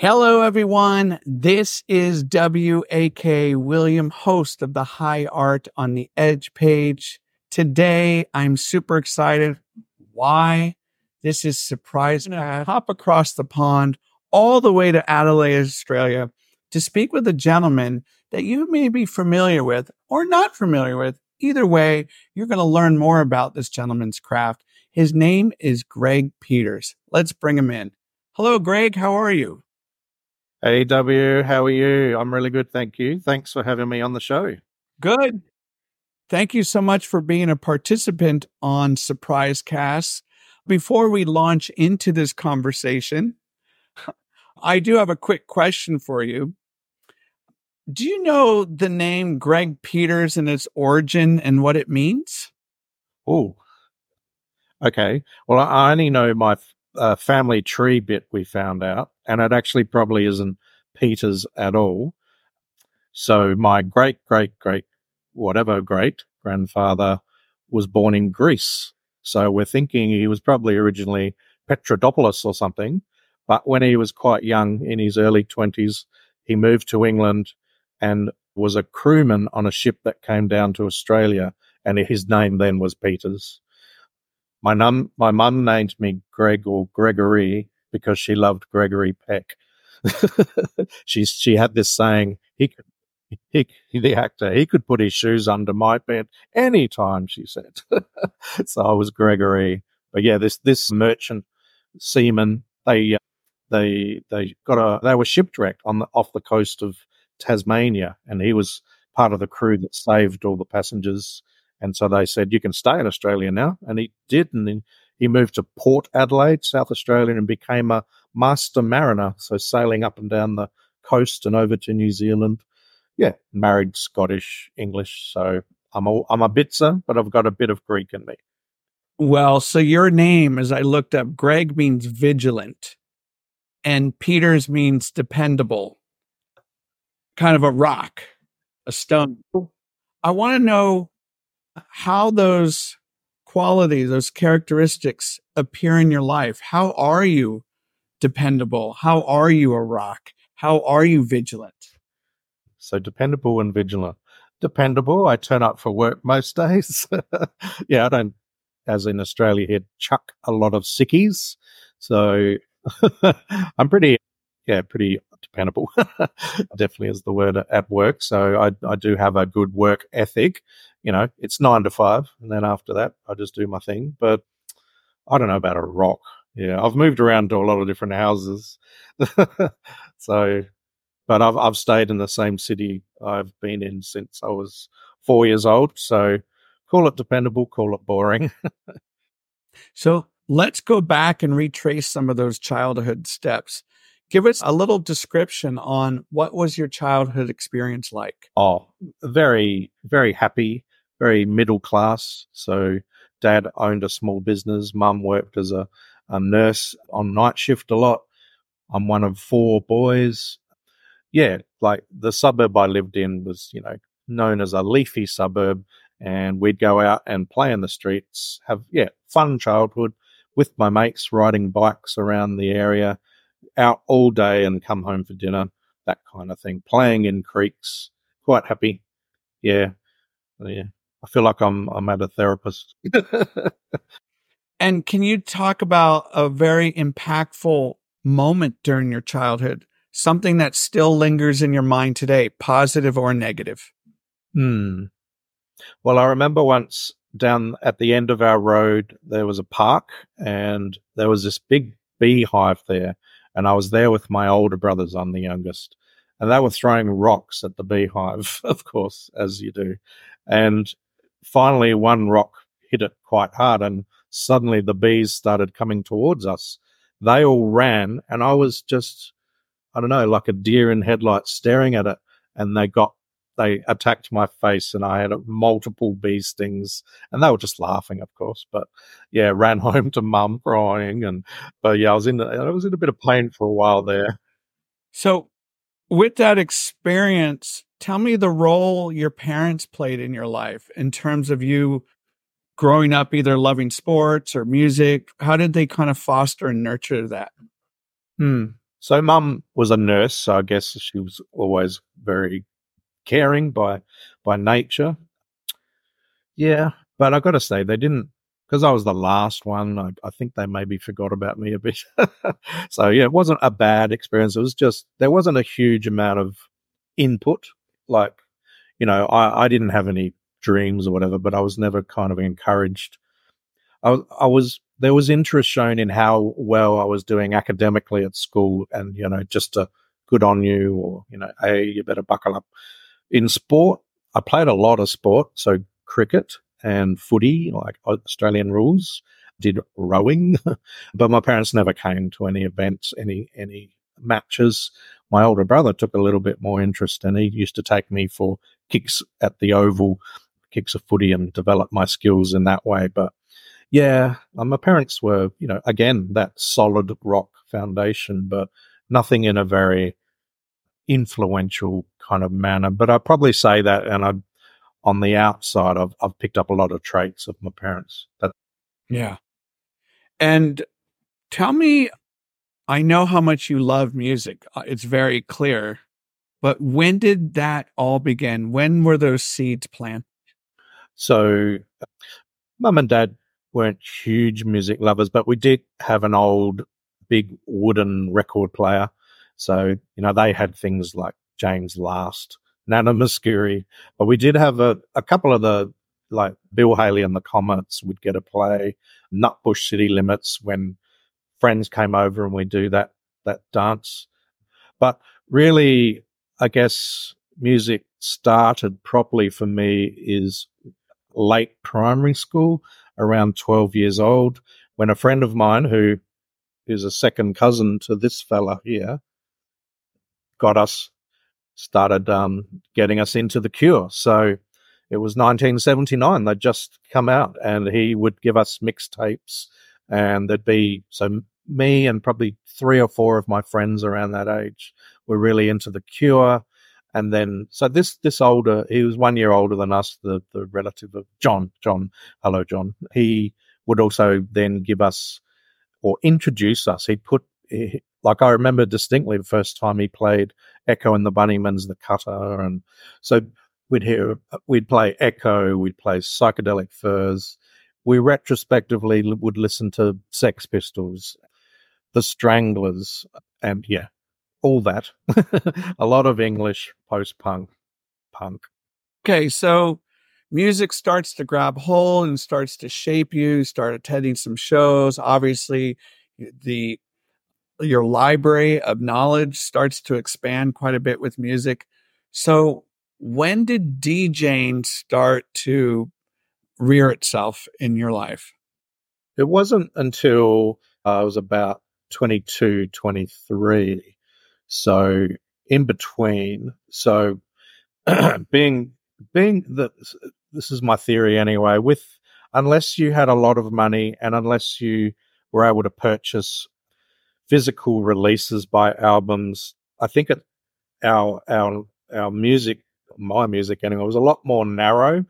Hello, everyone. This is W.A.K. William, host of the High Art on the Edge page. Today, I'm super excited. Why? This is surprising. I hop across the pond all the way to Adelaide, Australia to speak with a gentleman that you may be familiar with or not familiar with. Either way, you're going to learn more about this gentleman's craft. His name is Greg Peters. Let's bring him in. Hello, Greg. How are you? Hey, W, how are you? I'm really good, thank you. Thanks for having me on the show. Good. Thank you so much for being a participant on Surprise Cast. Before we launch into this conversation, I do have a quick question for you. Do you know the name Greg Peters and its origin and what it means? Oh, okay. Well, I only know my uh, family tree bit we found out, and it actually probably isn't Peters at all. So my great great great whatever great grandfather was born in Greece. So we're thinking he was probably originally Petrodopoulos or something. But when he was quite young, in his early 20s, he moved to England and was a crewman on a ship that came down to Australia. And his name then was Peters. My num, my mum named me Greg or Gregory because she loved Gregory Peck. she she had this saying he could he, the actor he could put his shoes under my bed anytime she said. So i was gregory. But yeah this this merchant seaman they uh, they they got a they were shipwrecked on the off the coast of tasmania and he was part of the crew that saved all the passengers and so they said, you can stay in Australia now. And he did. And then he moved to Port Adelaide, South Australia, and became a master mariner. So sailing up and down the coast and over to New Zealand. Yeah, married Scottish, English. So I'm a, I'm a bitzer, but I've got a bit of Greek in me. Well, so your name, as I looked up, Greg means vigilant, and Peters means dependable, kind of a rock, a stone. I want to know how those qualities, those characteristics appear in your life. How are you dependable? How are you a rock? How are you vigilant? So dependable and vigilant. Dependable. I turn up for work most days. yeah, I don't, as in Australia here, chuck a lot of sickies. So I'm pretty, yeah, pretty dependable. Definitely is the word at work. So I, I do have a good work ethic you know, it's nine to five, and then after that, I just do my thing. But I don't know about a rock. Yeah, I've moved around to a lot of different houses, so, but I've I've stayed in the same city I've been in since I was four years old. So, call it dependable, call it boring. so let's go back and retrace some of those childhood steps. Give us a little description on what was your childhood experience like? Oh, very, very happy, very middle class. So dad owned a small business. Mum worked as a, a nurse on night shift a lot. I'm one of four boys. Yeah, like the suburb I lived in was, you know, known as a leafy suburb. And we'd go out and play in the streets, have, yeah, fun childhood with my mates riding bikes around the area out all day and come home for dinner, that kind of thing. Playing in creeks, quite happy. Yeah, yeah. I feel like I'm I'm at a therapist. and can you talk about a very impactful moment during your childhood? Something that still lingers in your mind today, positive or negative? Hmm. Well, I remember once down at the end of our road, there was a park and there was this big beehive there. And I was there with my older brothers. I'm the youngest. And they were throwing rocks at the beehive, of course, as you do. And finally, one rock hit it quite hard. And suddenly the bees started coming towards us. They all ran. And I was just, I don't know, like a deer in headlights staring at it. And they got they attacked my face and I had multiple bee stings and they were just laughing, of course. But yeah, ran home to mum crying. And, but yeah, I was in, I was in a bit of pain for a while there. So with that experience, tell me the role your parents played in your life in terms of you growing up either loving sports or music. How did they kind of foster and nurture that? Hmm. So mum was a nurse, so I guess she was always very caring by by nature. Yeah, but I got to say they didn't because I was the last one. I, I, think they maybe forgot about me a bit. so yeah, it wasn't a bad experience. It was just there wasn't a huge amount of input. Like you know, I, I didn't have any dreams or whatever, but I was never kind of encouraged. I was, I was there was interest shown in how well I was doing academically at school, and you know, just a good on you, or you know, hey, you better buckle up. In sport, I played a lot of sport, so cricket and footy, like Australian rules. Did rowing, but my parents never came to any events, any any matches. My older brother took a little bit more interest, and he used to take me for kicks at the oval, kicks of footy, and develop my skills in that way. But yeah, uh, my parents were, you know, again that solid rock foundation, but nothing in a very influential kind of manner. But I'd probably say that, and I, on the outside, I've I've picked up a lot of traits of my parents. That yeah, and tell me, I know how much you love music. Uh, it's very clear. But when did that all begin? When were those seeds planted? So, mum and dad weren't huge music lovers, but we did have an old, big wooden record player. So, you know, they had things like James Last, Nana Mouskouri, but we did have a, a couple of the, like Bill Haley and the Comets would get a play, Nutbush City Limits when friends came over and we do that, that dance. But really, I guess music started properly for me is late primary school, around 12 years old, when a friend of mine who is a second cousin to this fella here got us started um, getting us into the cure. So it was 1979. They'd just come out and he would give us mixtapes and there'd be, so me and probably three or four of my friends around that age were really into the cure and then so this this older he was one year older than us the the relative of john john hello john he would also then give us or introduce us he'd put like i remember distinctly the first time he played echo and the bunnymen's the cutter and so we'd hear we'd play echo we'd play psychedelic furs we retrospectively would listen to sex pistols the stranglers and yeah all that. a lot of English post punk, punk. Okay, so music starts to grab hold and starts to shape you. Start attending some shows. Obviously, the your library of knowledge starts to expand quite a bit with music. So, when did DJing start to rear itself in your life? It wasn't until uh, I was about 22, 23 so in between, so being being that this is my theory anyway. With unless you had a lot of money and unless you were able to purchase physical releases by albums, I think it, our our our music, my music anyway, was a lot more narrow.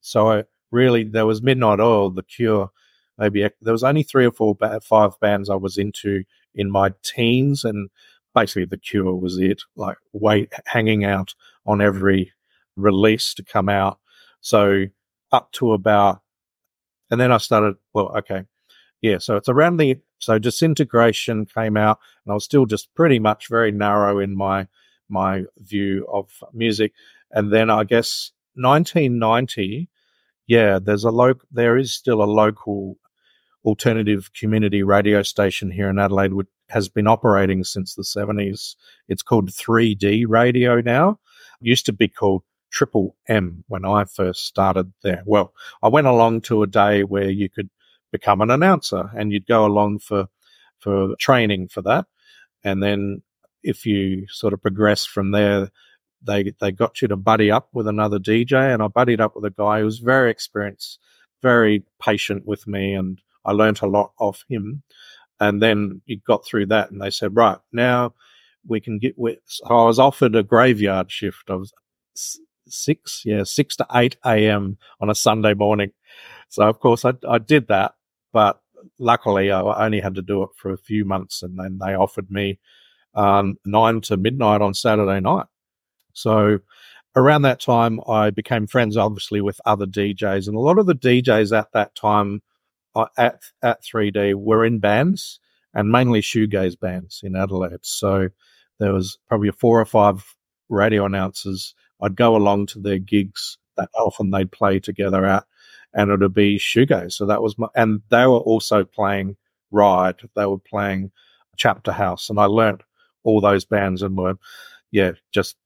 So I really there was Midnight Oil, The Cure, maybe there was only three or four, five bands I was into in my teens, and basically the cure was it, like wait hanging out on every release to come out. So up to about, and then I started. Well, okay, yeah. So it's around the so disintegration came out, and I was still just pretty much very narrow in my my view of music. And then I guess 1990, yeah, there's a local, there is still a local alternative community radio station here in Adelaide, which has been operating since the 70s. It's called 3D radio now. It used to be called Triple M when I first started there. Well, I went along to a day where you could become an announcer and you'd go along for, for training for that. And then if you sort of progress from there, they, they got you to buddy up with another DJ and I buddied up with a guy who was very experienced, very patient with me and I learned a lot of him. And then you got through that and they said, right, now we can get, so I was offered a graveyard shift of six, yeah, six to 8 a.m. on a Sunday morning. So of course I, I did that, but luckily I only had to do it for a few months and then they offered me um, nine to midnight on Saturday night. So around that time, I became friends, obviously, with other DJs, and a lot of the DJs at that time uh, at at 3D were in bands and mainly shoegaze bands in Adelaide. So there was probably four or five radio announcers. I'd go along to their gigs that often they'd play together at, and it'll be shoegaze. So that was my, and they were also playing Ride. They were playing Chapterhouse, and I learnt all those bands and were, yeah, just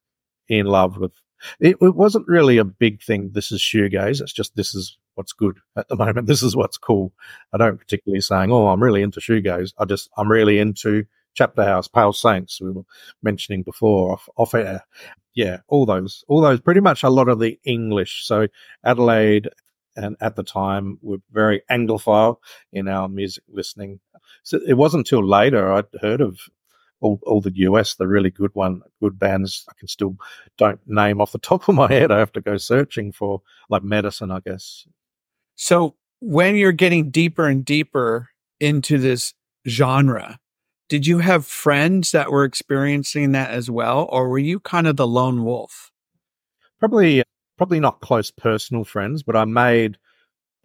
in love with. It, it wasn't really a big thing. This is shoegaze. It's just this is what's good at the moment. This is what's cool. I don't particularly saying, oh, I'm really into shoegaze. I just I'm really into Chapterhouse, Pale Saints. We were mentioning before off, off air. Yeah, all those, all those. Pretty much a lot of the English. So Adelaide and at the time were very Anglophile in our music listening. So it wasn't until later I'd heard of all, all the US, the really good one, good bands. I can still don't name off the top of my head. I have to go searching for like medicine, I guess. So when you're getting deeper and deeper into this genre, did you have friends that were experiencing that as well, or were you kind of the lone wolf? Probably, probably not close personal friends, but I made,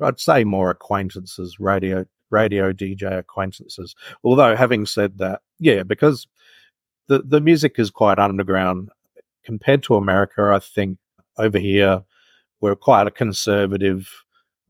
I'd say, more acquaintances, radio radio DJ acquaintances. Although, having said that, yeah, because the the music is quite underground compared to America. I think over here we're quite a conservative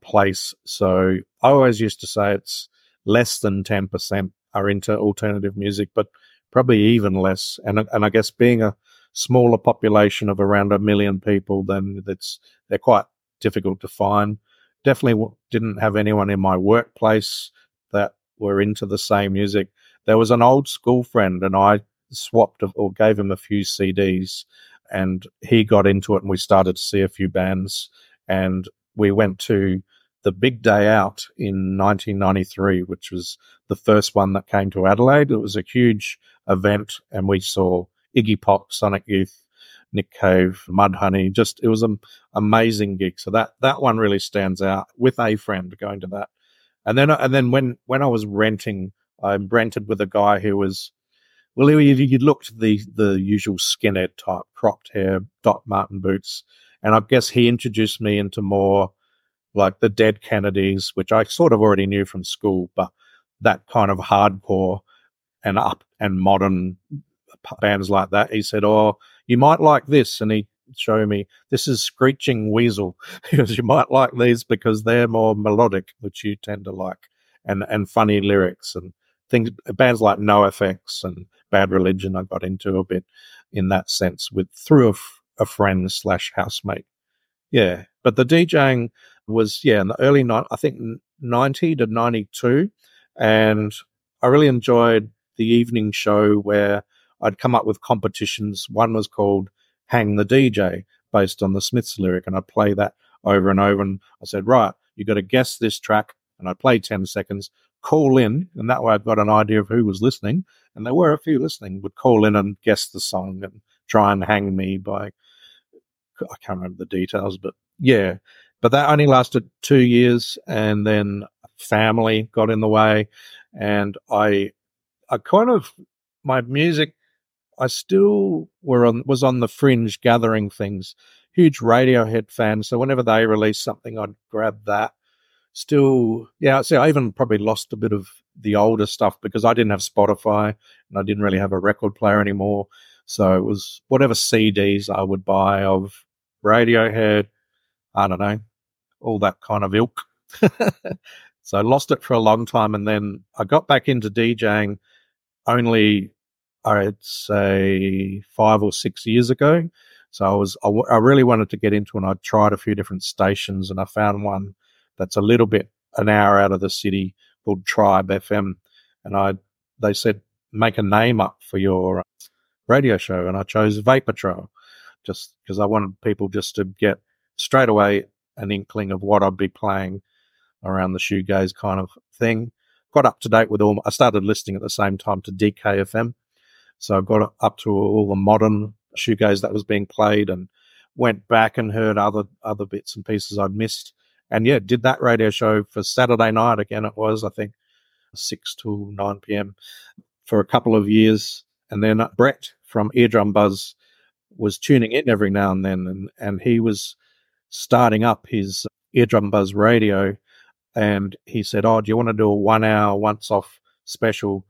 place, so I always used to say it's less than ten percent are into alternative music, but probably even less. And and I guess being a smaller population of around a million people, then it's they're quite difficult to find definitely didn't have anyone in my workplace that were into the same music. There was an old school friend, and I swapped or gave him a few CDs, and he got into it, and we started to see a few bands, and we went to the big day out in 1993, which was the first one that came to Adelaide. It was a huge event, and we saw Iggy Pop, Sonic Youth, Nick Cave, Mudhoney. Just it was an amazing gig. So that that one really stands out. With a friend going to that, and then and then when when I was renting, I rented with a guy who was well, he, he looked the the usual skinhead type, cropped hair, Doc Martin boots, and I guess he introduced me into more like the Dead Kennedys, which I sort of already knew from school, but that kind of hardcore and up and modern bands like that. He said, "Oh, you might like this," and he showed me this is Screeching Weasel. because you might like these because they're more melodic, which you tend to like, and and funny lyrics and things. Bands like NOFX and Bad Religion, I got into a bit in that sense with through a, a friend slash housemate. Yeah, but the DJing was yeah in the early night. I think ninety to ninety two, and I really enjoyed the evening show where I'd come up with competitions. One was called Hang the DJ, based on the Smiths lyric, and I'd play that over and over. And I said, right, you've got to guess this track, and I'd play 10 seconds, call in, and that way I'd got an idea of who was listening. And there were a few listening, would call in and guess the song and try and hang me by, I can't remember the details, but yeah. But that only lasted two years, and then family got in the way, and I, I kind of my music I still were on was on the fringe gathering things. Huge Radiohead fan, so whenever they released something, I'd grab that. Still, yeah. See, I even probably lost a bit of the older stuff because I didn't have Spotify and I didn't really have a record player anymore. So it was whatever CDs I would buy of Radiohead. I don't know, all that kind of ilk. so I lost it for a long time, and then I got back into DJing only I'd say five or six years ago. So I was, I, w- I really wanted to get into and I tried a few different stations and I found one that's a little bit an hour out of the city called Tribe FM. And I, they said, make a name up for your uh, radio show. And I chose Vapor Trail just because I wanted people just to get straight away an inkling of what I'd be playing around the shoegaze kind of thing. Got up to date with all, I started listening at the same time to DKFM so I got up to all the modern shoegaze that was being played and went back and heard other other bits and pieces I'd missed. And yeah, did that radio show for Saturday night again. It was I think six to nine p.m. for a couple of years, And then uh, Brett from Eardrum Buzz was tuning in every now and then, and, and he was starting up his Eardrum Buzz radio. And he said, Oh, do you want to do a one hour, once off special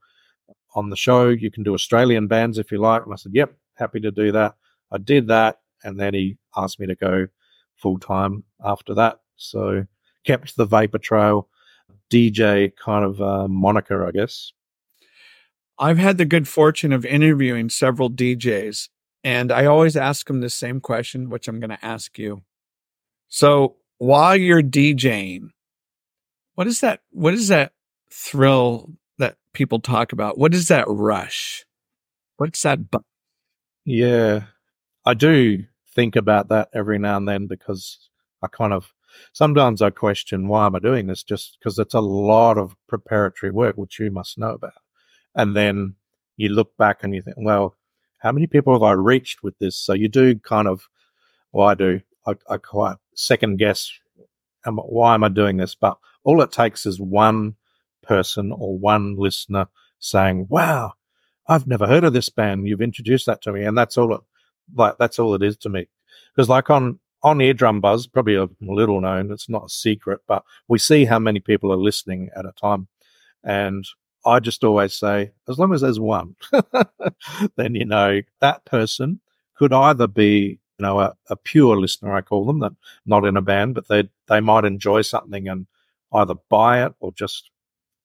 on the show? You can do Australian bands if you like. And I said, Yep, happy to do that. I did that. And then he asked me to go full time after that. So kept the Vapor Trail DJ kind of uh, moniker, I guess. I've had the good fortune of interviewing several DJs, and I always ask them the same question, which I'm going to ask you. So while you're DJing, what is that? What is that thrill people talk about? What is that rush? What's that? Bu- yeah, I do think about that every now and then because I kind of sometimes I question why am I doing this just because it's a lot of preparatory work, which you must know about. And then you look back and you think, well, how many people have I reached with this? So you do kind of, well, I do, I, I quite second guess why am I doing this? But all it takes is one person or one listener saying, wow, I've never heard of this band. You've introduced that to me. And that's all it, like, that's all it is to me. Because like on on Eardrum Buzz, probably a little known, it's not a secret, but we see how many people are listening at a time. And I just always say, as long as there's one, then you know that person could either be, you know, a, a, pure listener, I call them, that not in a band, but they they might enjoy something and either buy it or just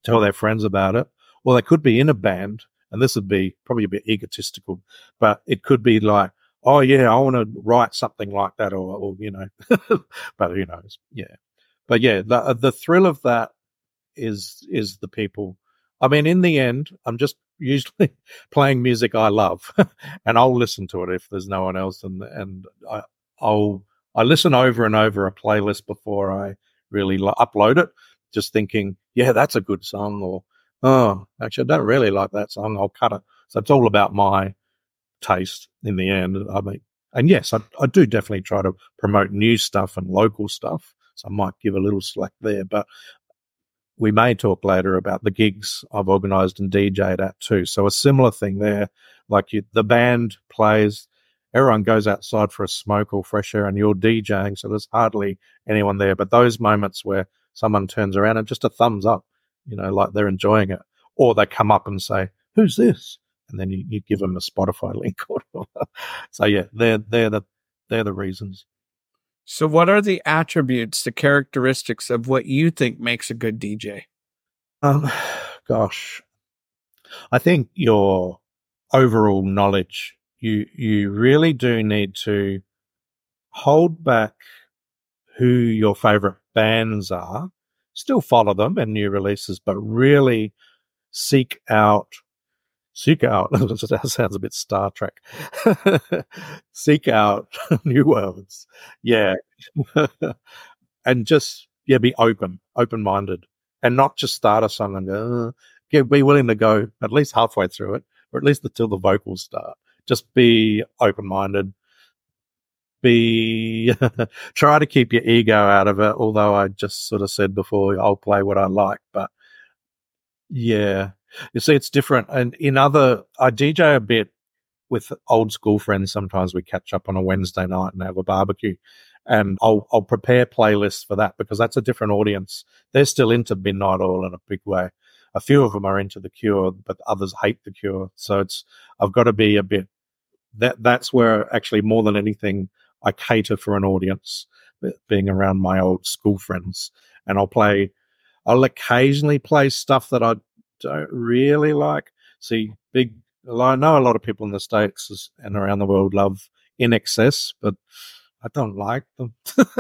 tell their friends about it, or they could be in a band, and this would be probably a bit egotistical, but it could be like, oh yeah, I want to write something like that, or, or you know, but who knows? Yeah, but yeah, the uh, the thrill of that is is the people. I mean, in the end, I'm just usually playing music I love, and I'll listen to it if there's no one else, and and I, I'll I listen over and over a playlist before I really lo- upload it, just thinking, yeah, that's a good song, or oh, actually, I don't really like that song. I'll cut it. So it's all about my taste in the end. I mean, and yes, I, I do definitely try to promote new stuff and local stuff. So I might give a little slack there, but we may talk later about the gigs I've organised and DJed at too. So a similar thing there, like you, the band plays, everyone goes outside for a smoke or fresh air, and you're DJing, so there's hardly anyone there. But those moments where someone turns around and just a thumbs up, you know, like they're enjoying it, or they come up and say, "Who's this?" and then you, you give them a Spotify link or so yeah, they're they're the they're the reasons. So what are the attributes, the characteristics of what you think makes a good DJ? Um gosh. I think your overall knowledge you you really do need to hold back who your favorite bands are, still follow them and new releases, but really seek out seek out that sounds a bit star trek seek out new worlds. Yeah. And just yeah be open open minded and not just start a song and go uh, yeah, be willing to go at least halfway through it or at least until the vocals start. Just be open minded be try to keep your ego out of it although i just sort of said before i'll play what i like but yeah you see, it's different. And in other, I DJ a bit with old school friends. Sometimes we catch up on a Wednesday night and have a barbecue. And I'll, I'll prepare playlists for that because that's a different audience. They're still into Midnight Oil in a big way. A few of them are into The Cure, but others hate The Cure. So it's, I've got to be a bit, that, that's where actually more than anything, I cater for an audience being around my old school friends. And I'll play, I'll occasionally play stuff that I don't really like. See, big. I know a lot of people in the states and around the world love INXS, but I don't like them.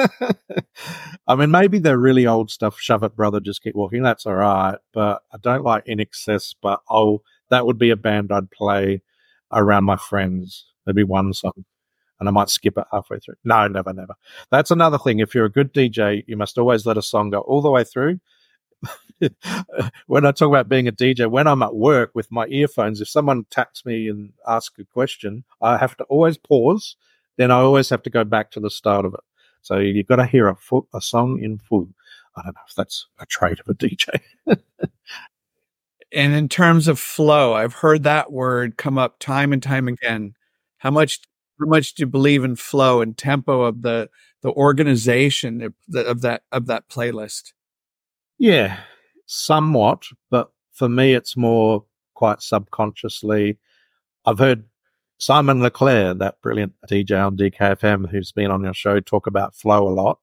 I mean, maybe they're really old stuff. Shove it, brother. Just keep walking. That's all right. But I don't like INXS. But oh, that would be a band I'd play around my friends. There'd be one song, and I might skip it halfway through. No, never, never. That's another thing. If you're a good DJ, you must always let a song go all the way through when I talk about being a DJ, when I'm at work with my earphones, if someone taps me and asks a question, I have to always pause. Then I always have to go back to the start of it. So you've got to hear a, a song in full. I don't know if that's a trait of a DJ. And in terms of flow, I've heard that word come up time and time again. How much how much do you believe in flow and tempo of the the organization of, that of that playlist? Yeah, somewhat, but for me, it's more quite subconsciously. I've heard Simon LeClair, that brilliant DJ on DKFM who's been on your show, talk about flow a lot,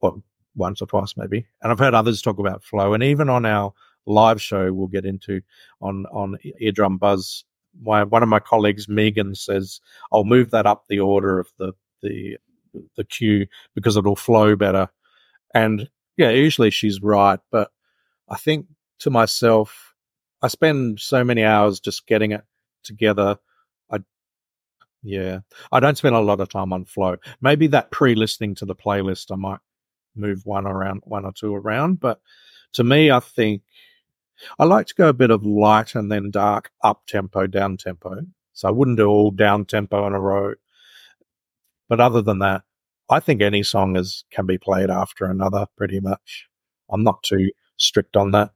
well, once or twice maybe. And I've heard others talk about flow. And even on our live show, we'll get into on, on Eardrum Buzz. My, one of my colleagues, Megan, says, I'll move that up the order of the, the, the queue because it'll flow better. And yeah, usually she's right. But I think to myself, I spend so many hours just getting it together. I, yeah, I don't spend a lot of time on flow. Maybe that pre-listening to the playlist, I might move one around, one or two around. But to me, I think I like to go a bit of light and then dark, up tempo, down tempo. So I wouldn't do all down tempo in a row. But other than that, I think any song is can be played after another pretty much. I'm not too strict on that.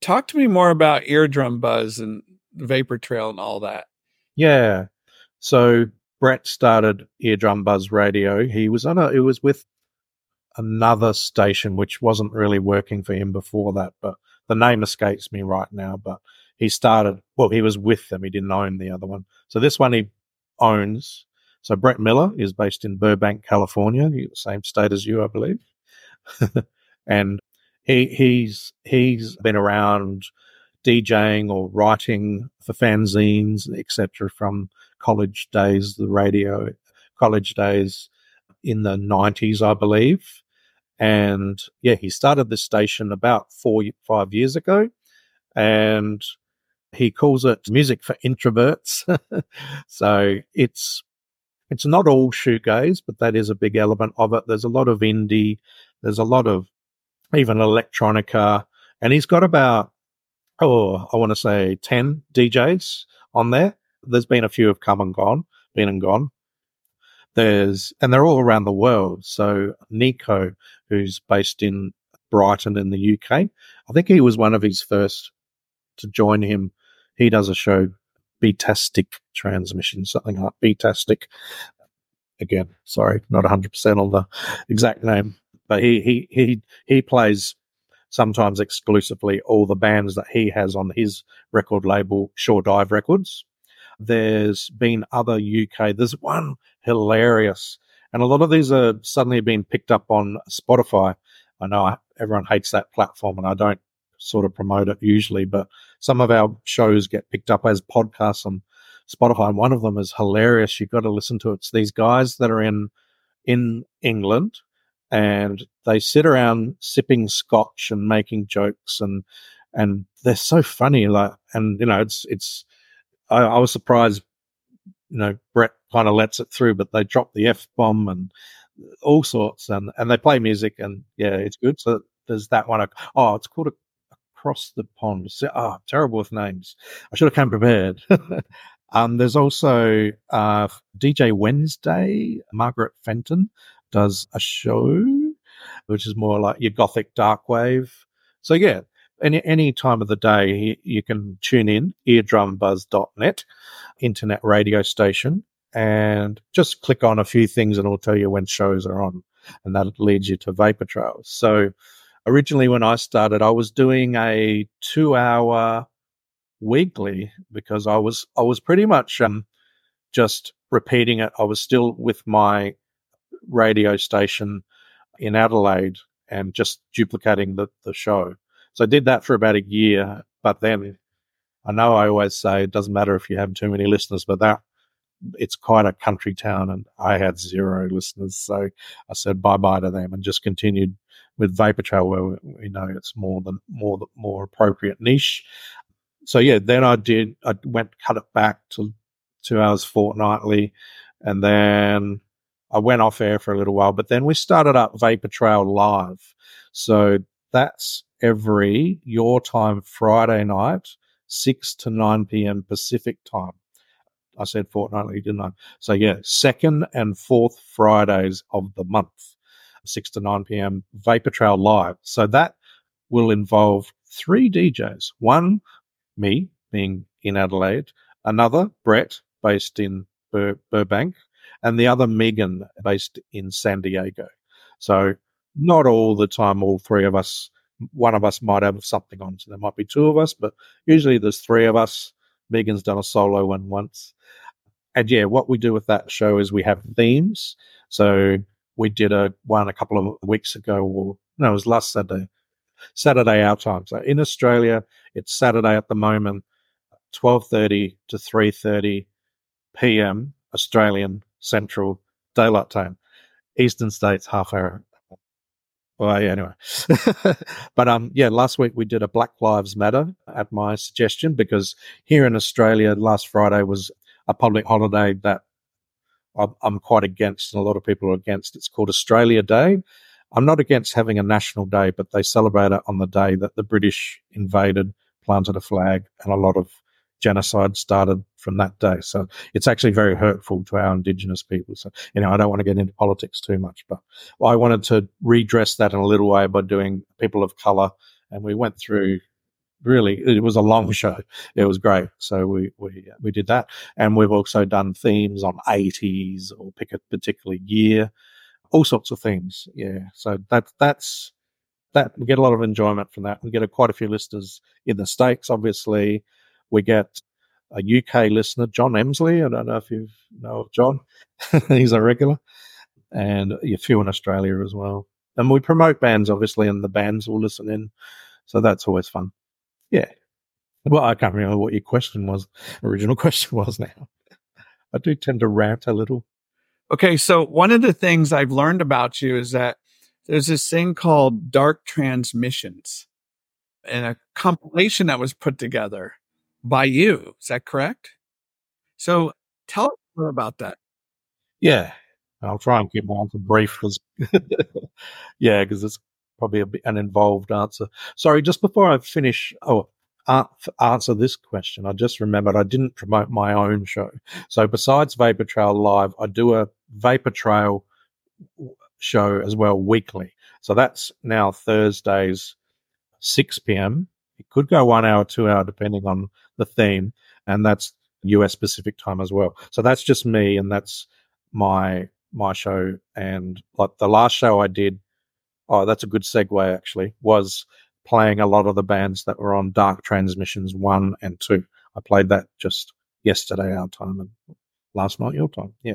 Talk to me more about eardrum buzz and vapor trail and all that. Yeah. So Brett started Eardrum Buzz Radio. He was on a it was with another station which wasn't really working for him before that, but the name escapes me right now. But he started well, he was with them, he didn't own the other one. So this one he owns. So Brett Miller is based in Burbank, California, the same state as you, I believe. and he he's he's been around DJing or writing for fanzines, etc., from college days, the radio college days in the nineties, I believe. And yeah, he started this station about four five years ago, and he calls it music for introverts. so it's it's not all shoegaze, but that is a big element of it. There's a lot of indie. There's a lot of even electronica. And he's got about, oh, I want to say 10 DJs on there. There's been a few have come and gone, been and gone. There's, and they're all around the world. So Nico, who's based in Brighton in the UK, I think he was one of his first to join him. He does a show, Beatastic Transmission, something like Beatastic. Again, sorry, not 100% on the exact name but he he he he plays sometimes exclusively all the bands that he has on his record label, Shoredive Records. There's been other UK. There's one hilarious, and a lot of these are suddenly being picked up on Spotify. I know I, everyone hates that platform, and I don't sort of promote it usually, but some of our shows get picked up as podcasts on Spotify, and one of them is hilarious. You've got to listen to it. It's these guys that are in in England and they sit around sipping scotch and making jokes and and they're so funny like and you know it's it's I, I was surprised you know Brett kind of lets it through but they drop the f bomb and all sorts and and they play music and yeah it's good. So there's that one. Oh it's called across the pond. Oh terrible with names. I should have come prepared. Um there's also uh DJ Wednesday Margaret Fenton does a show, which is more like your gothic dark wave. So yeah, any any time of the day you can tune in eardrumbuzz.net, internet radio station, and just click on a few things and it'll tell you when shows are on, and that leads you to Vapor Trails. So originally when I started, I was doing a two hour weekly because I was I was pretty much um, just repeating it. I was still with my radio station in Adelaide and just duplicating the, the show. So I did that for about a year, but then I know I always say it doesn't matter if you have too many listeners, but that it's quite a country town and I had zero listeners. So I said bye bye to them and just continued with Vapor Trail where we know it's more than more, more appropriate niche. So yeah, then I did, I went, cut it back to two hours fortnightly and then I went off air for a little while, but then we started up Vapor Trail Live. So that's every your time Friday night, 6 to 9 p.m. Pacific time. I said fortnightly, didn't I? So yeah, second and fourth Fridays of the month, 6 to 9 p.m. Vapor Trail Live. So that will involve three DJs. One, me, being in Adelaide. Another, Brett, based in Bur- Burbank. And the other, Megan, based in San Diego. So not all the time, all three of us, one of us might have something on. So there might be two of us, but usually there's three of us. Megan's done a solo one once. And yeah, what we do with that show is we have themes. So we did a one a couple of weeks ago, or no, it was last Saturday, Saturday our time. So in Australia, it's Saturday at the moment, twelve thirty to three thirty p.m. Australian Central Daylight Time. Eastern States half hour. Well, yeah, anyway. but um, yeah, last week we did a Black Lives Matter at my suggestion because here in Australia, last Friday was a public holiday that I'm quite against, and a lot of people are against. It's called Australia Day. I'm not against having a national day, but they celebrate it on the day that the British invaded, planted a flag, and a lot of genocide started from that day. So it's actually very hurtful to our Indigenous people. So, you know, I don't want to get into politics too much, but I wanted to redress that in a little way by doing people of color. And we went through really, it was a long show. It was great. So we, we, uh, we did that. And we've also done themes on 80s or pick a particular year, all sorts of things. Yeah. So that, that's, that we get a lot of enjoyment from that. We get a, quite a few listeners in the States, obviously. We get a UK listener, John Emsley. I don't know if you know of John. He's a regular. And a few in Australia as well. And we promote bands, obviously, and the bands will listen in. So that's always fun. Yeah. Well, I can't remember what your question was, original question was now. I do tend to rant a little. Okay. So one of the things I've learned about you is that there's this thing called dark transmissions and a compilation that was put together by you. Is that correct? So tell us more about that. Yeah. I'll try and keep my answer brief because, yeah, because it's probably a bit an involved answer. Sorry, just before I finish, oh, answer this question, I just remembered I didn't promote my own show. So besides Vapor Trail Live, I do a Vapor Trail show as well weekly. So that's now Thursdays, 6 p.m. Could go one hour, two hour, depending on the theme. And that's US specific time as well. So that's just me and that's my my show. And like the last show I did oh, that's a good segue actually, was playing a lot of the bands that were on Dark Transmissions 1 and 2. I played that just yesterday, our time, and last night, your time. Yeah.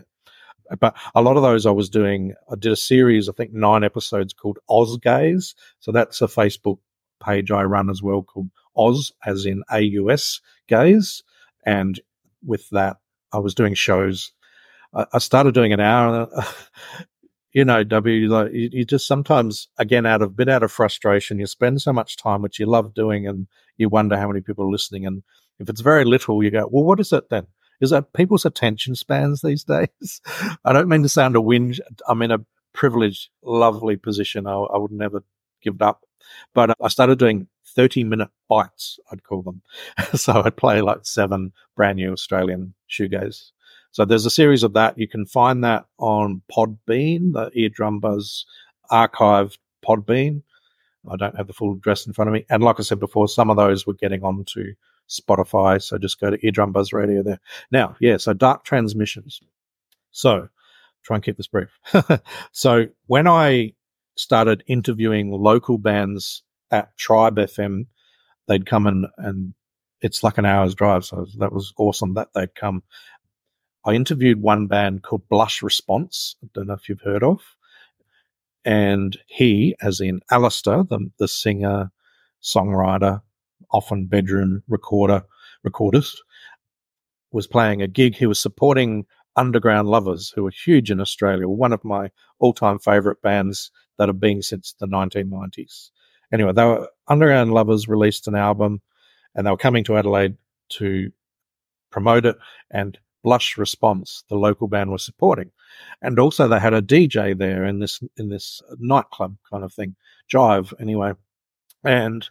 But a lot of those I was doing, I did a series, I think nine episodes called Oz Gaze. So that's a Facebook page I run as well called Oz, as in AUS Gaze. And with that, I was doing shows. I started doing an hour you know, W, you, just sometimes, again, out of bit out of frustration, you spend so much time, which you love doing, and you wonder how many people are listening. And if it's very little, you go, well, what is it then? Is that people's attention spans these days? I don't mean to sound a whinge. I'm in a privileged, lovely position. I, I would never give it up. But uh, I started doing 30 minute bites, I'd call them. so I'd play like seven brand new Australian shoegaze so there's a series of that. You can find that on Podbean, the Eardrum Buzz archive Podbean. I don't have the full address in front of me. And like I said before, some of those were getting onto Spotify. So just go to Eardrum Buzz Radio there. Now, yeah, so dark transmissions. So try and keep this brief. so when I started interviewing local bands at Tribe FM, they'd come in and it's like an hour's drive. So that was awesome that they'd come. I interviewed one band called Blush Response. I don't know if you've heard of. And he, as in Alistair, the, the singer, songwriter, often bedroom recorder, recordist, was playing a gig. He was supporting Underground Lovers, who are huge in Australia, one of my all time favourite bands that have been since the 1990s. Anyway, they were Underground Lovers released an album and they were coming to Adelaide to promote it. And Blush Response, the local band was supporting. And also they had a DJ there in this in this nightclub kind of thing, Jive anyway. And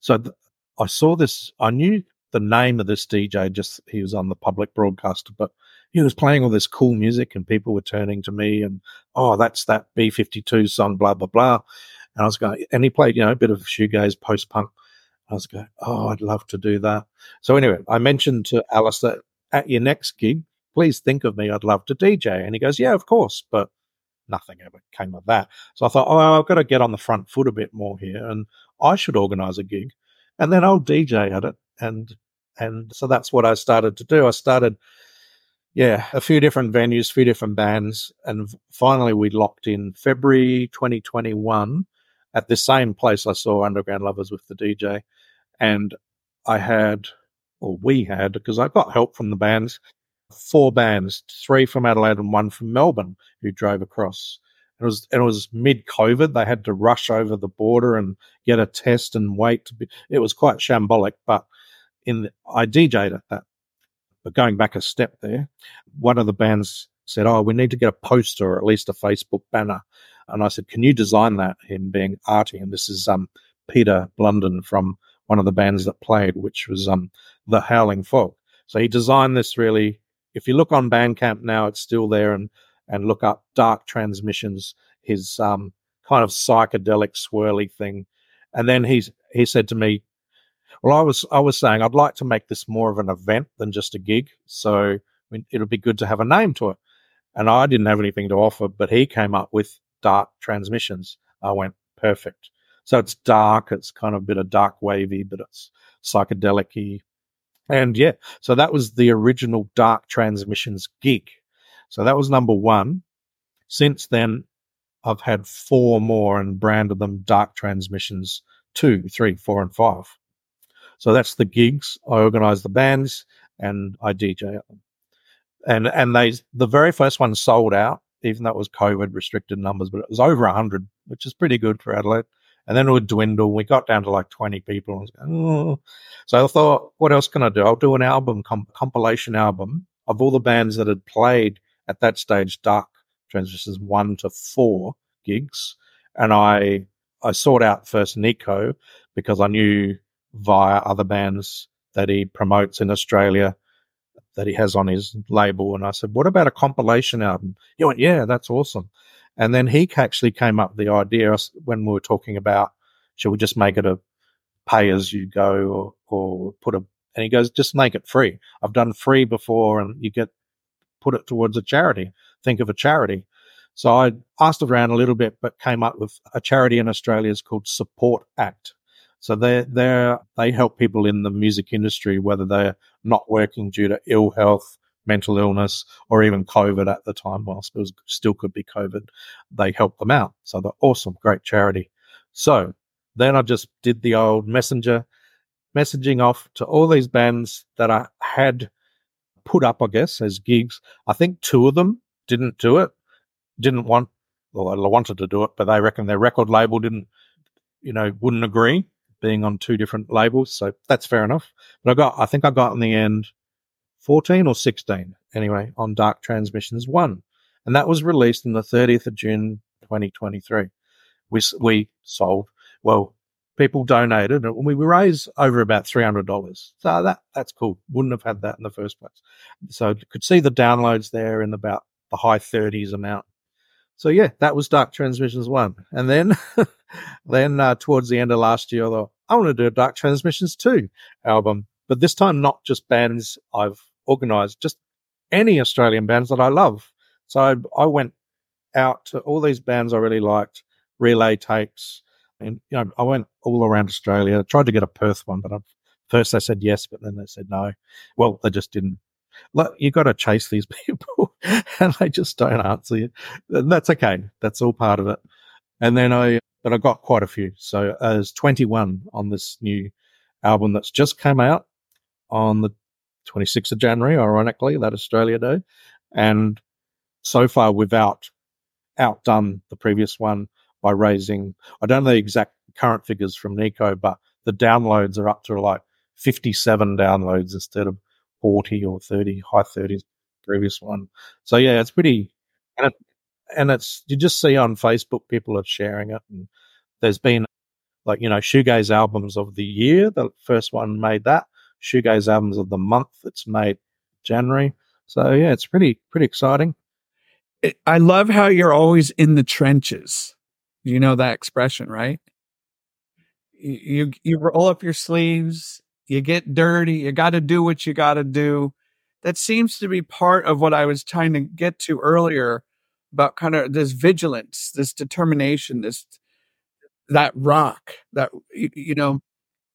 so th- I saw this. I knew the name of this DJ. Just he was on the public broadcaster, but he was playing all this cool music, and people were turning to me and oh, that's that B fifty two song, blah blah blah. And I was going, and he played you know a bit of shoegaze, post punk. I was going, oh, I'd love to do that. So anyway, I mentioned to Alice that at your next gig, please think of me. I'd love to DJ. And he goes, yeah, of course. But nothing ever came of that. So I thought, oh, I've got to get on the front foot a bit more here and I should organize a gig and then I'll DJ at it. And, and so that's what I started to do. I started, yeah, a few different venues, a few different bands. And finally we locked in February 2021 at the same place I saw Underground Lovers with the DJ. And I had, or we had, because I got help from the bands, four bands, three from Adelaide and one from Melbourne, who drove across. It was it was mid COVID. They had to rush over the border and get a test and wait to be. It was quite shambolic, but in the, I DJ'd at that. But going back a step there, one of the bands said, "Oh, we need to get a poster or at least a Facebook banner." And I said, "Can you design that?" Him being arty, and this is um Peter Blunden from one of the bands that played, which was um the Howling Fog. So he designed this really if you look on Bandcamp now, it's still there, and and look up Dark Transmissions, his um, kind of psychedelic swirly thing. And then he's he said to me, "Well, I was I was saying I'd like to make this more of an event than just a gig, so it'll be good to have a name to it." And I didn't have anything to offer, but he came up with Dark Transmissions. I went perfect. So it's dark. It's kind of a bit of dark wavy, but it's psychedelic and yeah, so that was the original Dark Transmissions gig. So that was number one. Since then, I've had four more and branded them Dark Transmissions two, three, four, and five. So that's the gigs. I organize the bands and I DJ at them. And and they the very first one sold out, even though it was COVID restricted numbers, but it was over hundred, which is pretty good for Adelaide and then it would dwindle. We got down to like 20 people. oh. So I thought, what else can I do? I'll do an album, comp- compilation album of all the bands that had played at that stage, Dark Transmissions one to four gigs. And I, I sought out first Nico because I knew via other bands that he promotes in Australia that he has on his label. And I said, what about a compilation album? He went, yeah, that's awesome. And then he actually came up with the idea when we were talking about, should we just make it a pay as you go or, or put a, and he goes, just make it free. I've done free before and you get, put it towards a charity. Think of a charity. So I asked around a little bit, but came up with a charity in Australia is called Support Act. So they they they help people in the music industry, whether they're not working due to ill health, mental illness, or even COVID at the time, whilst it was, still could be COVID, they help them out. So they're awesome, great charity. So then I just did the old messenger messaging off to all these bands that I had put up, I guess, as gigs. I think two of them didn't do it, didn't want, well, they wanted to do it, but they reckon their record label didn't, you know, wouldn't agree being on two different labels. So that's fair enough. But I got, I think I got in the end 14 or 16 anyway on Dark Transmissions 1. And that was released on the 30th of June 2023. We, we sold, well, people donated and we raised over about $300. So that, that's cool. Wouldn't have had that in the first place. So could see the downloads there in about the high 30s amount. So yeah, that was Dark Transmissions 1. And then, then uh, towards the end of last year, I thought, I want to do a Dark Transmissions 2 album, but this time not just bands I've organized just any Australian bands that I love. So I, I went out to all these bands I really liked, relay tapes, and you know I went all around Australia. I tried to get a Perth one, but I, first they said yes, but then they said no. Well, they just didn't. Look, you got to chase these people, and they just don't answer you. And that's okay. That's all part of it. And then I, but I got quite a few. So uh, there's 21 on this new album that's just come out on the 26th of January, ironically, that Australia Day. And so far, we've out, outdone the previous one by raising, I don't know the exact current figures from Nico, but the downloads are up to like 57 downloads instead of 40 or 30, high 30s, previous one. So yeah, it's pretty, and, it, and it's, you just see on Facebook, people are sharing it. And there's been like, you know, Shoegaze albums of the year. The first one made that shoegaze albums of the month. It's made January. So yeah, it's pretty pretty exciting. I love how you're always in the trenches. You know that expression, right? You you roll up your sleeves, you get dirty, you got to do what you got to do. That seems to be part of what I was trying to get to earlier about kind of this vigilance, this determination, this that rock that you know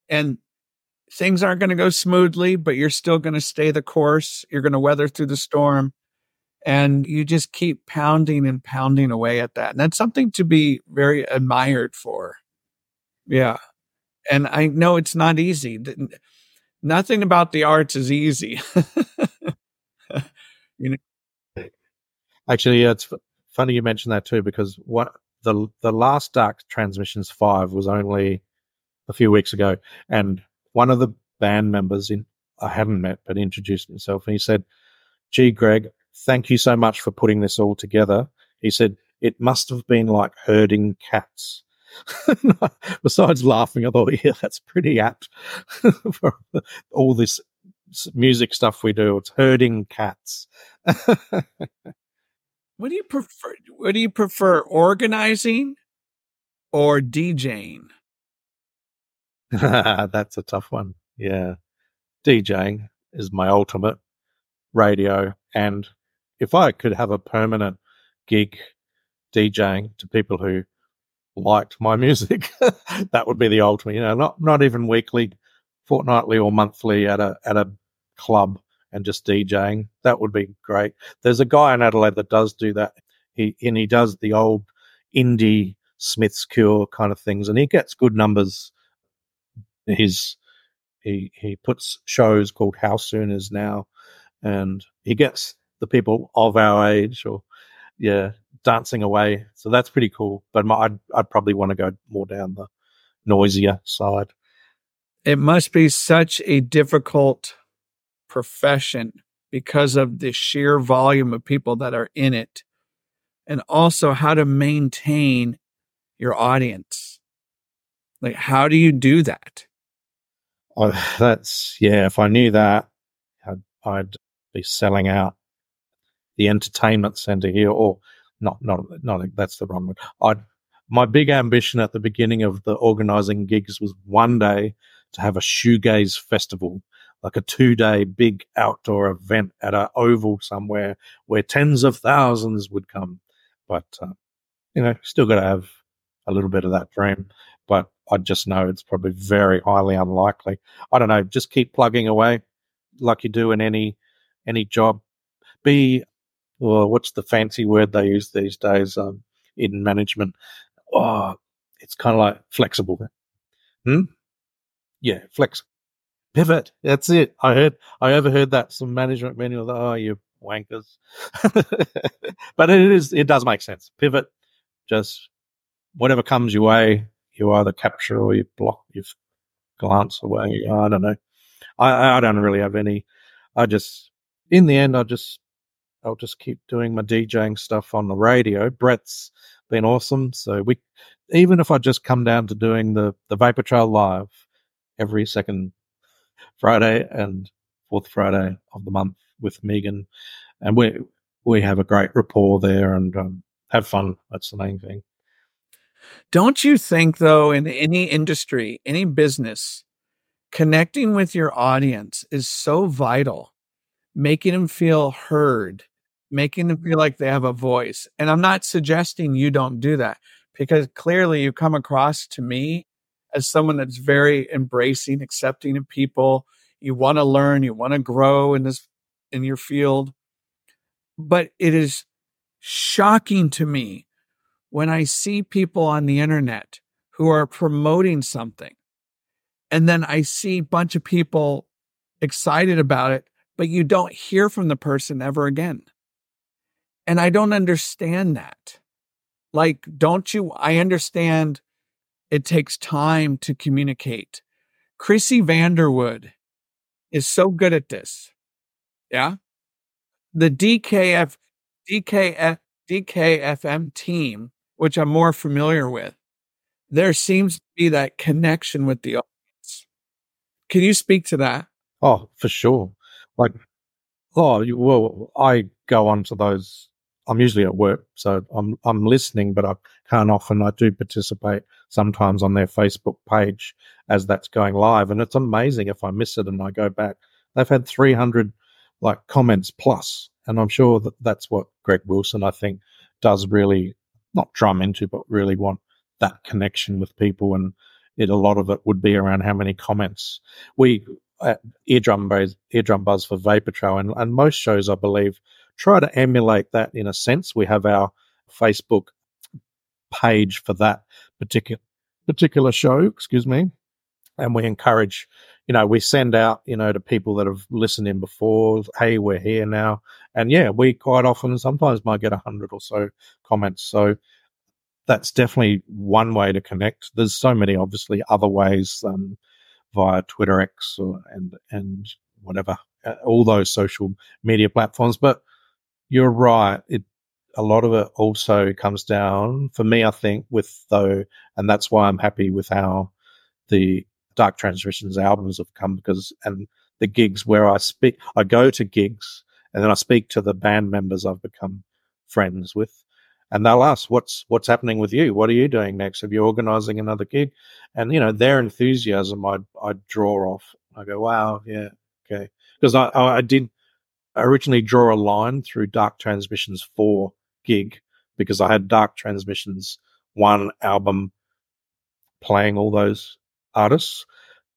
and things aren't going to go smoothly, but you're still going to stay the course. You're going to weather through the storm and you just keep pounding and pounding away at that. And that's something to be very admired for. Yeah. And I know it's not easy. Nothing about the arts is easy. you know. Actually, yeah, it's funny you mentioned that too, because what the the last Dark Transmissions five was only a few weeks ago, and one of the band members in I hadn't met but introduced himself, and he said, "Gee, Greg, thank you so much for putting this all together." He said, "It must have been like herding cats." Besides laughing, I thought, yeah, that's pretty apt for all this music stuff we do. It's herding cats. what do you prefer? What do you prefer, organizing or DJing? That's a tough one. Yeah. DJing is my ultimate radio. And if I could have a permanent gig DJing to people who liked my music, that would be the ultimate, you know, not, not even weekly, fortnightly or monthly at a, at a club and just DJing. That would be great. There's a guy in Adelaide that does do that. He, and he does the old indie Smith's Cure kind of things and he gets good numbers his he he puts shows called How Soon Is Now, and he gets the people of our age or yeah dancing away. So that's pretty cool. But my, I'd I'd probably want to go more down the noisier side. It must be such a difficult profession because of the sheer volume of people that are in it, and also how to maintain your audience. Like, how do you do that? Oh, that's yeah. If I knew that, I'd, I'd be selling out the entertainment center here, or not. Not not. That's the wrong word. I'd my big ambition at the beginning of the organizing gigs was one day to have a shoegaze festival, like a two day big outdoor event at an oval somewhere where tens of thousands would come. But, uh, you know, still got to have a little bit of that dream. But I just know it's probably very highly unlikely. I don't know. Just keep plugging away, like you do in any any job. Be well, what's the fancy word they use these days um, in management? Oh, it's kind of like flexible. Hmm. Yeah, flex. Pivot. That's it. I heard. I overheard that some management manual. Oh, you wankers. but it is. It does make sense. Pivot. Just whatever comes your way, you either capture or you block, you glance away. I don't know. I, I don't really have any. I just, in the end, I just, I'll just keep doing my DJing stuff on the radio. Brett's been awesome. So we, even if I just come down to doing the, the Vapor Trail live every second Friday and fourth Friday of the month with Megan, and we, we have a great rapport there and um, have fun. That's the main thing. Don't you think, though, in any industry, any business, connecting with your audience is so vital, making them feel heard, making them feel like they have a voice. And I'm not suggesting you don't do that because clearly you come across to me as someone that's very embracing, accepting of people. You want to learn, you want to grow in this in your field. But it is shocking to me when I see people on the internet who are promoting something and then I see a bunch of people excited about it, but you don't hear from the person ever again. And I don't understand that. Like, don't you? I understand it takes time to communicate. Chrissy Vanderwood is so good at this. Yeah. The DKF, DKF, DKFM team which I'm more familiar with, there seems to be that connection with the audience. Can you speak to that? Oh, for sure. Like, oh, well, I go on to those I'm usually at work, so I'm I'm listening, but I can't often. I do participate sometimes on their Facebook page as that's going live, and it's amazing if I miss it and I go back. They've had 300 like comments plus, and I'm sure that that's what Greg Wilson I think does really not drum into, but really want that connection with people, and it a lot of it would be around how many comments we at eardrum buzz, eardrum buzz for Vapor Trail, and, and most shows I believe try to emulate that in a sense. We have our Facebook page for that particular particular show, excuse me, and we encourage, you know, we send out, you know, to people that have listened in before, hey, we're here now, and yeah, we quite often sometimes might get a hundred or so comments. So that's definitely one way to connect. There's so many, obviously, other ways um, via Twitter X or, and and whatever, uh, all those social media platforms. But you're right. It a lot of it also comes down for me, I think, with though, and that's why I'm happy with how the Dark Transmissions albums have come because and the gigs where I speak, I go to gigs and then I speak to the band members I've become friends with, and they'll ask, "What's what's happening with you? What are you doing next? Have you organising another gig?" And you know their enthusiasm, I I draw off. I go, "Wow, yeah, okay," because I I did originally draw a line through Dark Transmissions 4 gig because I had Dark Transmissions 1 album playing all those artists.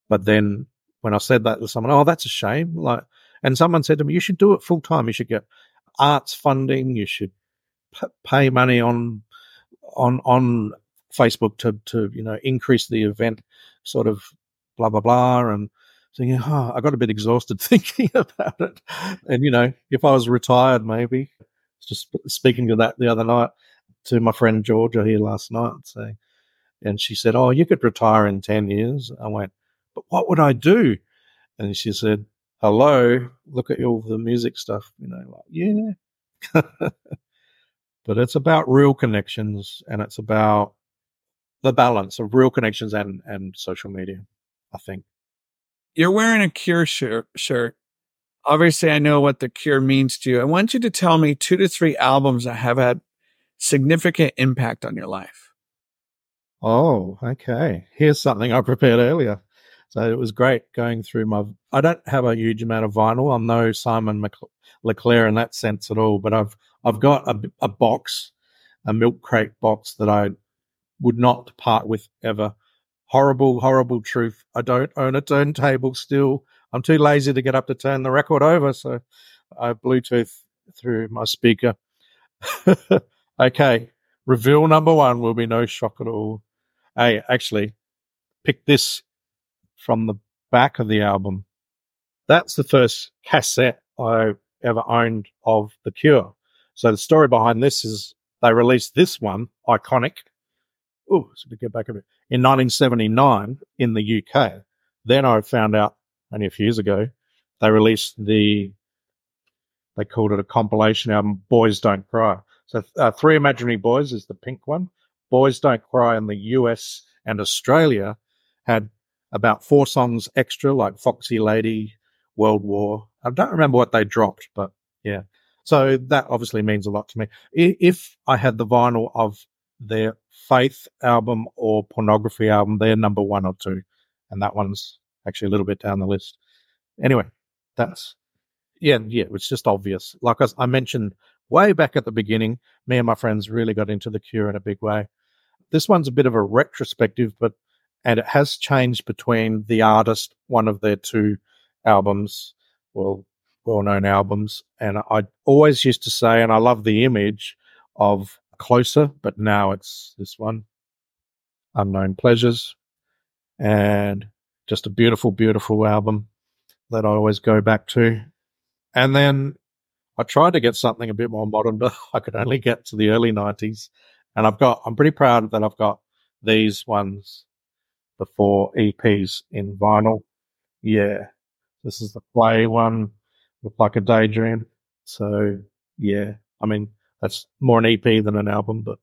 But then when I said that to someone, oh, that's a shame. Like, and someone said to me, you should do it full time. You should get arts funding. You should p- pay money on, on, on Facebook to, to, you know, increase the event sort of blah, blah, blah. And thinking, oh, I got a bit exhausted thinking about it. And, you know, if I was retired, maybe, just speaking to that the other night to my friend Georgia here last night, saying, and she said, Oh, you could retire in 10 years. I went, But what would I do? And she said, Hello, look at all the music stuff. You know, like, yeah. but it's about real connections and it's about the balance of real connections and, and social media, I think you're wearing a Cure shirt. Obviously, I know what the Cure means to you. I want you to tell me two to three albums that have had significant impact on your life. Oh, okay. Here's something I prepared earlier. So it was great going through my. I don't have a huge amount of vinyl. I'm no Simon LeClair in that sense at all, but I've I've got a, a box, a milk crate box that I would not part with ever horrible, horrible truth. I don't own a turntable still. I'm too lazy to get up to turn the record over, so I Bluetooth through my speaker. okay, reveal number one will be no shock at all. Hey, actually, pick this from the back of the album. That's the first cassette I ever owned of The Cure. So the story behind this is they released this one, iconic, oh, so to get back a bit, in 1979 in the UK. Then I found out only a few years ago, they released the, they called it a compilation album, Boys Don't Cry. So uh, Three Imaginary Boys is the pink one. Boys Don't Cry in the US and Australia had about four songs extra, like Foxy Lady, World War. I don't remember what they dropped, but yeah. So that obviously means a lot to me. If I had the vinyl of their Faith album or Pornography album. They're number one or two. And that one's actually a little bit down the list. Anyway, that's, yeah, yeah, it's just obvious. Like I, I mentioned way back at the beginning, me and my friends really got into The Cure in a big way. This one's a bit of a retrospective, but, and it has changed between the artist, one of their two albums, well, well known albums. And I always used to say, and I love the image of closer, but now it's this one, Unknown Pleasures, and just a beautiful, beautiful album that I always go back to. And then I tried to get something a bit more modern, but I could only get to the early 90s. And I've got, I'm pretty proud that I've got these ones, the four EPs in vinyl. Yeah. This is the play one look like a daydream. So yeah, I mean, that's more an EP than an album, but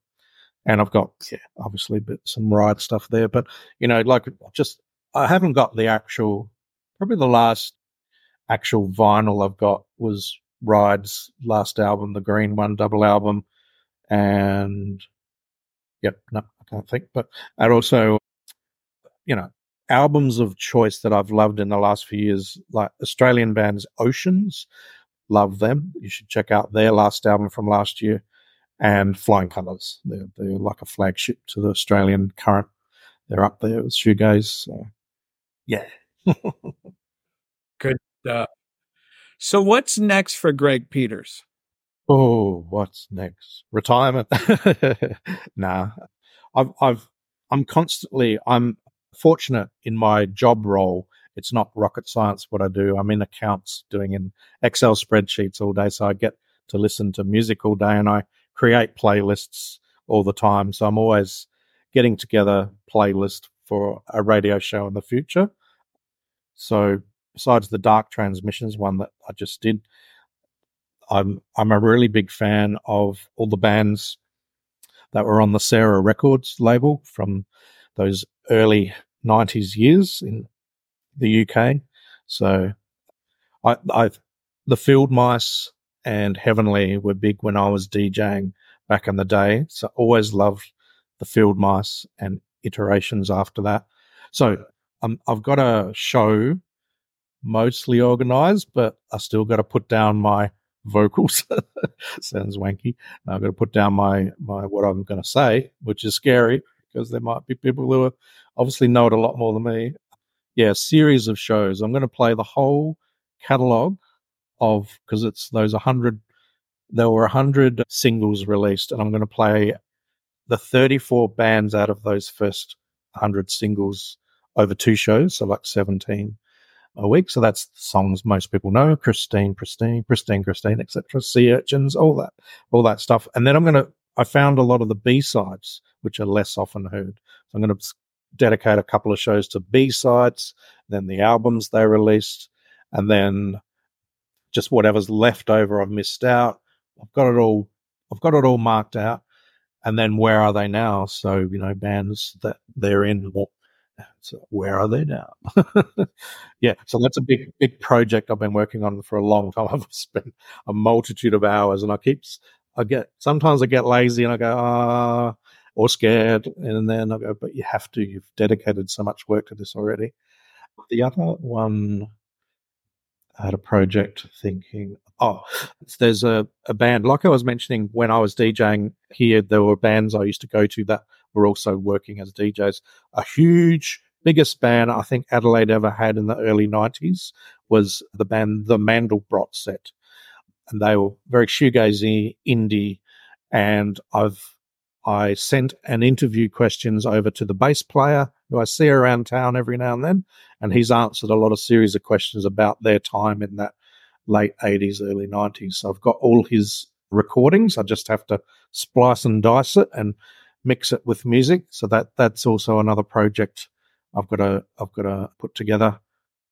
and I've got yeah, obviously but some ride stuff there. But you know, like just I haven't got the actual probably the last actual vinyl I've got was Ride's last album, the Green One double album, and yep, no, I can't think, but and also, you know, albums of choice that I've loved in the last few years, like Australian bands Oceans, love them. You should check out their last album from last year, and Flyying Colours. They're, they're like a flagship to the Australian current. They're up there with shoegaze. So, yeah. Good stuff. So, what's next for Greg Peters? Oh, what's next? Retirement? nah, I've, I've, I'm constantly, I'm fortunate in my job role. It's not rocket science what I do. I'm in accounts doing in Excel spreadsheets all day. So I get to listen to music all day and I create playlists all the time. So I'm always getting together playlist for a radio show in the future. So besides the Dark Transmissions one that I just did, I'm I'm a really big fan of all the bands that were on the Sarah Records label from those early '90s years in the UK. So, I, I the Field Mice and Heavenly were big when I was DJing back in the day. So, always loved the Field Mice and iterations after that. So, um, I've got a show mostly organized, but I still got to put down my vocals. Sounds wanky. I've got to put down my, my what I'm going to say, which is scary because there might be people who are obviously know it a lot more than me. Yeah, series of shows. I'm going to play the whole catalog of because it's those 100 there were 100 singles released and I'm going to play the 34 bands out of those first 100 singles over two shows, so like 17 a week. So that's songs most people know: Christine, Pristine, Pristine, Christine, etc. Sea urchins, all that, all that stuff. And then I'm going to. I found a lot of the B sides, which are less often heard. So I'm going to dedicate a couple of shows to B sides, then the albums they released, and then just whatever's left over I've missed out. I've got it all. I've got it all marked out. And then where are they now? So you know, bands that they're in, so where are they now? yeah, so that's a big, big project I've been working on for a long time. I've spent a multitude of hours, and I keep, I get sometimes I get lazy and I go ah, or scared, and then I go, but you have to. You've dedicated so much work to this already. The other one I had a project thinking, oh, there's a, a band, like I was mentioning when I was DJing here, there were bands I used to go to that were also working as DJs. A huge, biggest band I think Adelaide ever had in the early 90s was the band The Mandelbrot Set. And they were very shoegazy, indie. And I've, I sent an interview questions over to the bass player who I see around town every now and then. And he's answered a lot of series of questions about their time in that late 80s, early 90s. So I've got all his recordings. I just have to splice and dice it and mix it with music. So that that's also another project I've got to I've got to put together.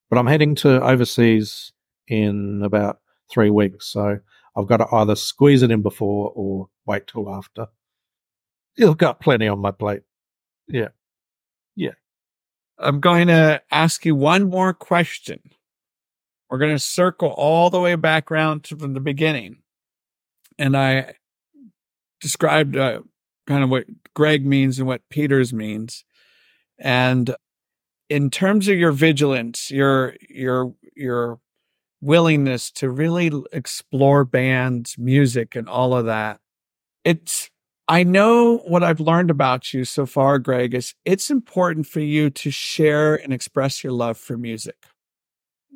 But I'm heading to overseas in about three weeks, so I've got to either squeeze it in before or wait till after. You've got plenty on my plate. Yeah, yeah. I'm going to ask you one more question. We're going to circle all the way back around to from the beginning, and I described uh, kind of what Greg means and what Peters means. And in terms of your vigilance, your your your willingness to really explore bands, music, and all of that, it's I know what I've learned about you so far, Greg, is it's important for you to share and express your love for music.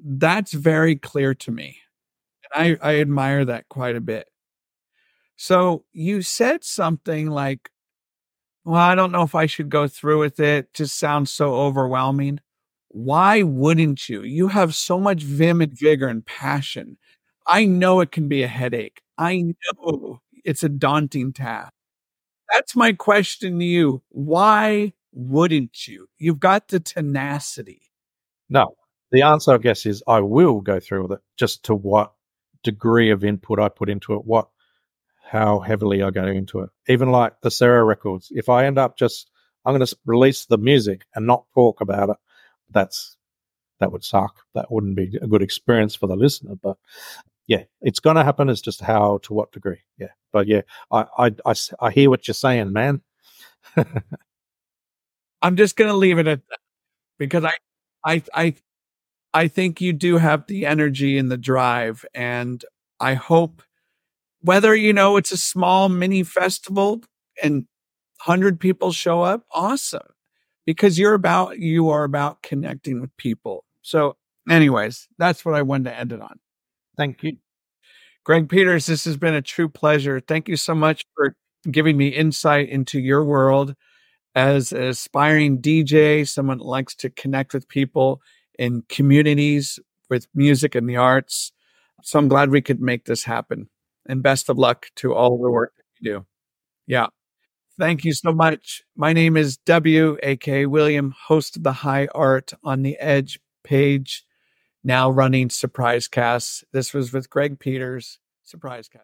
That's very clear to me. And I, I admire that quite a bit. So you said something like, well, I don't know if I should go through with it. Just sounds so overwhelming. Why wouldn't you? You have so much vim and vigor and passion. I know it can be a headache. I know it's a daunting task. That's my question to you. Why wouldn't you? You've got the tenacity. No, the answer, I guess, is I will go through with it just to what degree of input I put into it, what how heavily I go into it. Even like the Sarah records, if I end up just I'm going to release the music and not talk about it, that's that would suck. That wouldn't be a good experience for the listener. But yeah, it's going to happen. It's just how to what degree. Yeah, but yeah, I I, I, I hear what you're saying, man. I'm just going to leave it at that because I I I I think you do have the energy and the drive, and I hope whether you know it's a small mini festival and hundred people show up, awesome, because you're about you are about connecting with people. So, anyways, that's what I wanted to end it on. Thank you. Greg Peters, this has been a true pleasure. Thank you so much for giving me insight into your world as an aspiring DJ, someone that likes to connect with people in communities with music and the arts. So I'm glad we could make this happen. And best of luck to all the work that you do. Yeah. Thank you so much. My name is W. A. K. William, host of the High Art on the Edge page now running Surprise Casts. This was with Greg Peters, Surprise Cast.